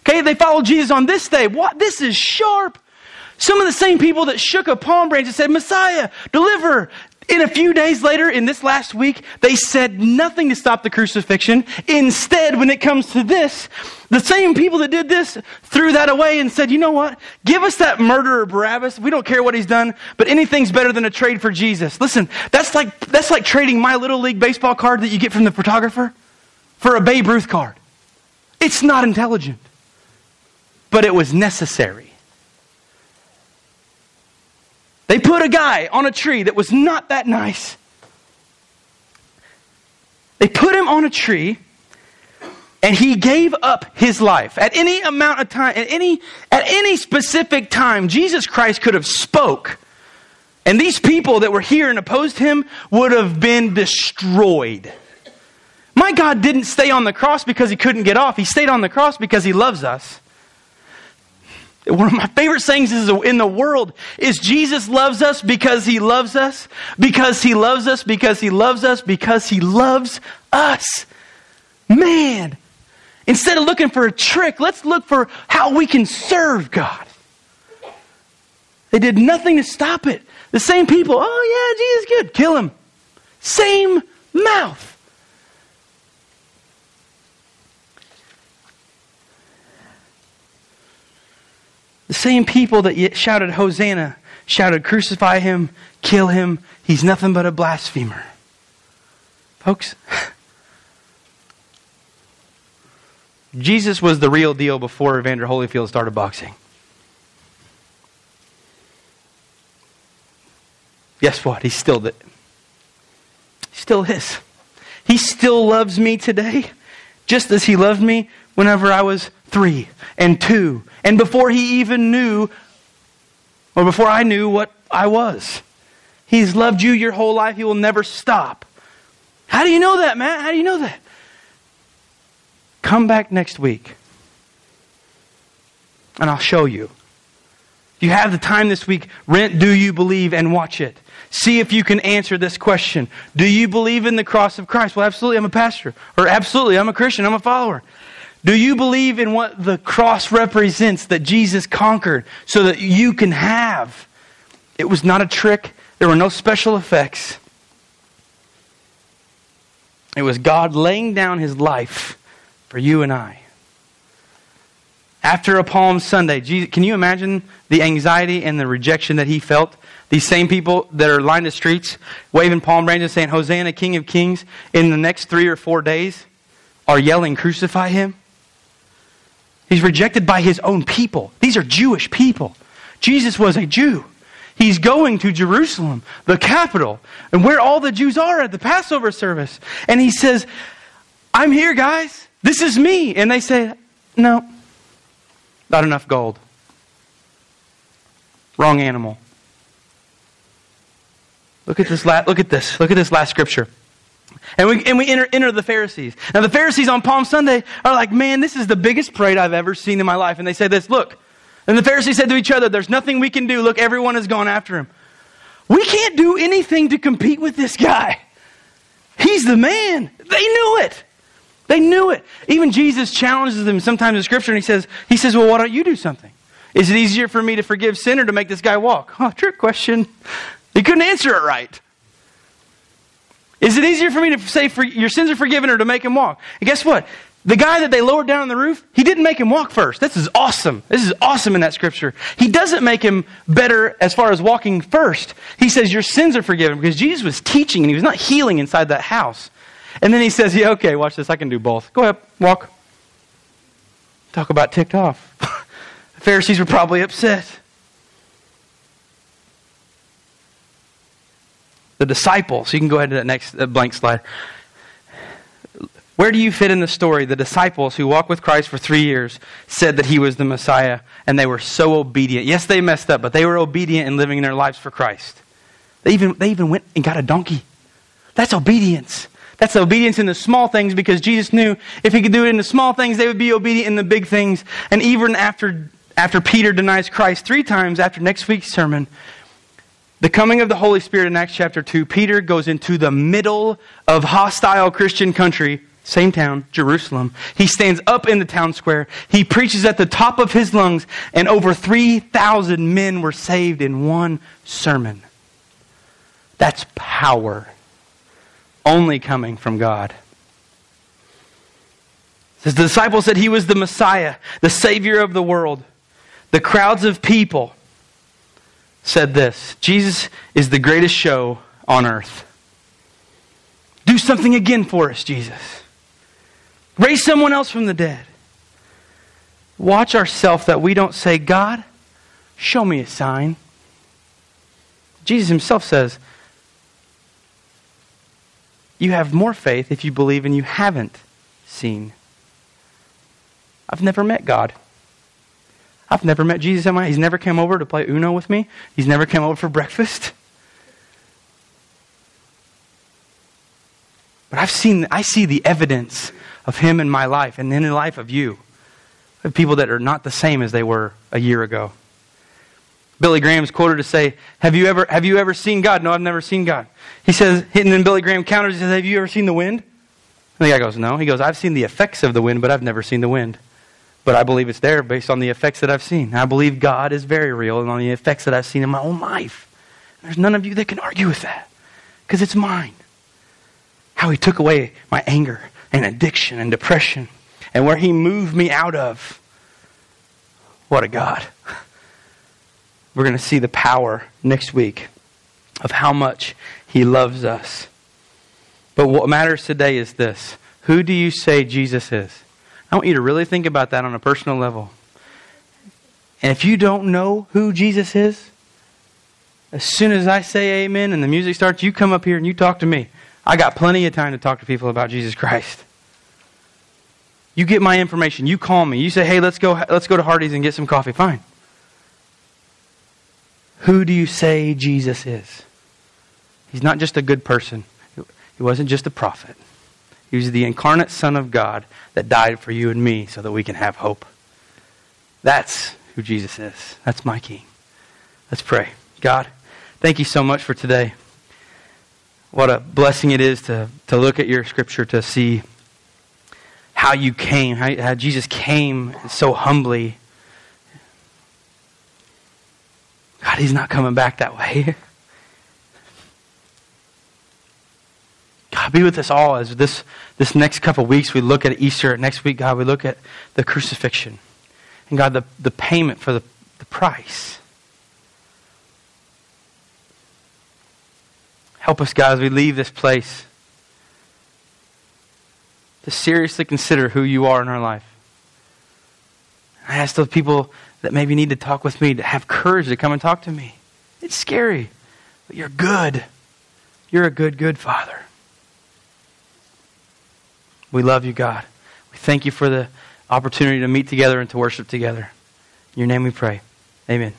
Okay, they followed Jesus on this day. What? This is sharp. Some of the same people that shook a palm branch and said, Messiah, deliver. In a few days later, in this last week, they said nothing to stop the crucifixion. Instead, when it comes to this, the same people that did this threw that away and said, you know what? Give us that murderer Barabbas. We don't care what he's done, but anything's better than a trade for Jesus. Listen, that's like, that's like trading my little league baseball card that you get from the photographer for a Babe Ruth card. It's not intelligent, but it was necessary. They put a guy on a tree that was not that nice. They put him on a tree and he gave up his life at any amount of time at any at any specific time jesus christ could have spoke and these people that were here and opposed him would have been destroyed my god didn't stay on the cross because he couldn't get off he stayed on the cross because he loves us one of my favorite sayings in the world is Jesus loves us because he loves us, because he loves us, because he loves us, because he loves us. Man, instead of looking for a trick, let's look for how we can serve God. They did nothing to stop it. The same people, oh yeah, Jesus good, kill him. Same mouth. The same people that shouted, Hosanna, shouted, Crucify him, kill him. He's nothing but a blasphemer. Folks, <sighs> Jesus was the real deal before Evander Holyfield started boxing. Guess what? He's still the, he still is. He still loves me today, just as he loved me whenever I was three and two, and before he even knew, or before I knew what I was. He's loved you your whole life. He will never stop. How do you know that, Matt? How do you know that? Come back next week, and I'll show you. You have the time this week, rent Do You Believe and watch it. See if you can answer this question. Do you believe in the cross of Christ? Well, absolutely, I'm a pastor. Or absolutely, I'm a Christian, I'm a follower. Do you believe in what the cross represents that Jesus conquered so that you can have? It was not a trick, there were no special effects. It was God laying down his life for you and I. After a Palm Sunday, Jesus, can you imagine the anxiety and the rejection that he felt? These same people that are lined the streets, waving palm branches, saying, Hosanna, King of Kings, in the next three or four days are yelling, Crucify him? He's rejected by his own people. These are Jewish people. Jesus was a Jew. He's going to Jerusalem, the capital, and where all the Jews are at the Passover service. And he says, I'm here, guys. This is me. And they say, No, not enough gold. Wrong animal. Look at this. look at this. Look at this last scripture. And we, and we enter, enter the Pharisees. Now, the Pharisees on Palm Sunday are like, man, this is the biggest parade I've ever seen in my life. And they say this, look. And the Pharisees said to each other, there's nothing we can do. Look, everyone has gone after him. We can't do anything to compete with this guy. He's the man. They knew it. They knew it. Even Jesus challenges them sometimes in Scripture, and he says, he says, well, why don't you do something? Is it easier for me to forgive sin or to make this guy walk? Oh, trick question. He couldn't answer it right. Is it easier for me to say for, your sins are forgiven or to make him walk? And guess what? The guy that they lowered down on the roof, he didn't make him walk first. This is awesome. This is awesome in that scripture. He doesn't make him better as far as walking first. He says, Your sins are forgiven because Jesus was teaching and he was not healing inside that house. And then he says, Yeah, okay, watch this. I can do both. Go ahead, walk. Talk about ticked off. <laughs> the Pharisees were probably upset. The disciples. You can go ahead to that next blank slide. Where do you fit in the story? The disciples who walked with Christ for three years said that he was the Messiah, and they were so obedient. Yes, they messed up, but they were obedient in living their lives for Christ. They even, they even went and got a donkey. That's obedience. That's obedience in the small things because Jesus knew if he could do it in the small things, they would be obedient in the big things. And even after, after Peter denies Christ three times after next week's sermon, the coming of the Holy Spirit in Acts chapter 2, Peter goes into the middle of hostile Christian country, same town, Jerusalem. He stands up in the town square. He preaches at the top of his lungs, and over 3,000 men were saved in one sermon. That's power only coming from God. Says the disciples said he was the Messiah, the Savior of the world. The crowds of people said this Jesus is the greatest show on earth. Do something again for us, Jesus. Raise someone else from the dead. Watch ourselves that we don't say, God, show me a sign. Jesus himself says, you have more faith if you believe and you haven't seen. I've never met God. I've never met Jesus in my He's never come over to play Uno with me. He's never come over for breakfast. But I've seen I see the evidence of him in my life and in the life of you. Of people that are not the same as they were a year ago. Billy Graham's quoted to say, Have you ever, have you ever seen God? No, I've never seen God. He says, and then Billy Graham counters, he says, Have you ever seen the wind? And the guy goes, No. He goes, I've seen the effects of the wind, but I've never seen the wind. But I believe it's there based on the effects that I've seen. I believe God is very real and on the effects that I've seen in my own life. There's none of you that can argue with that because it's mine. How He took away my anger and addiction and depression and where He moved me out of. What a God. We're going to see the power next week of how much He loves us. But what matters today is this Who do you say Jesus is? I want you to really think about that on a personal level. And if you don't know who Jesus is, as soon as I say amen and the music starts, you come up here and you talk to me. I got plenty of time to talk to people about Jesus Christ. You get my information. You call me. You say, "Hey, let's go. Let's go to Hardee's and get some coffee." Fine. Who do you say Jesus is? He's not just a good person. He wasn't just a prophet. He was the incarnate Son of God that died for you and me so that we can have hope. That's who Jesus is. That's my King. Let's pray. God, thank you so much for today. What a blessing it is to, to look at your scripture to see how you came, how, how Jesus came so humbly God, he's not coming back that way. <laughs> God, be with us all as this, this next couple weeks we look at Easter. Next week, God, we look at the crucifixion. And God, the, the payment for the, the price. Help us, God, as we leave this place to seriously consider who you are in our life. I ask those people that maybe need to talk with me to have courage to come and talk to me. It's scary, but you're good. You're a good, good Father. We love you, God. We thank you for the opportunity to meet together and to worship together. In your name we pray. Amen.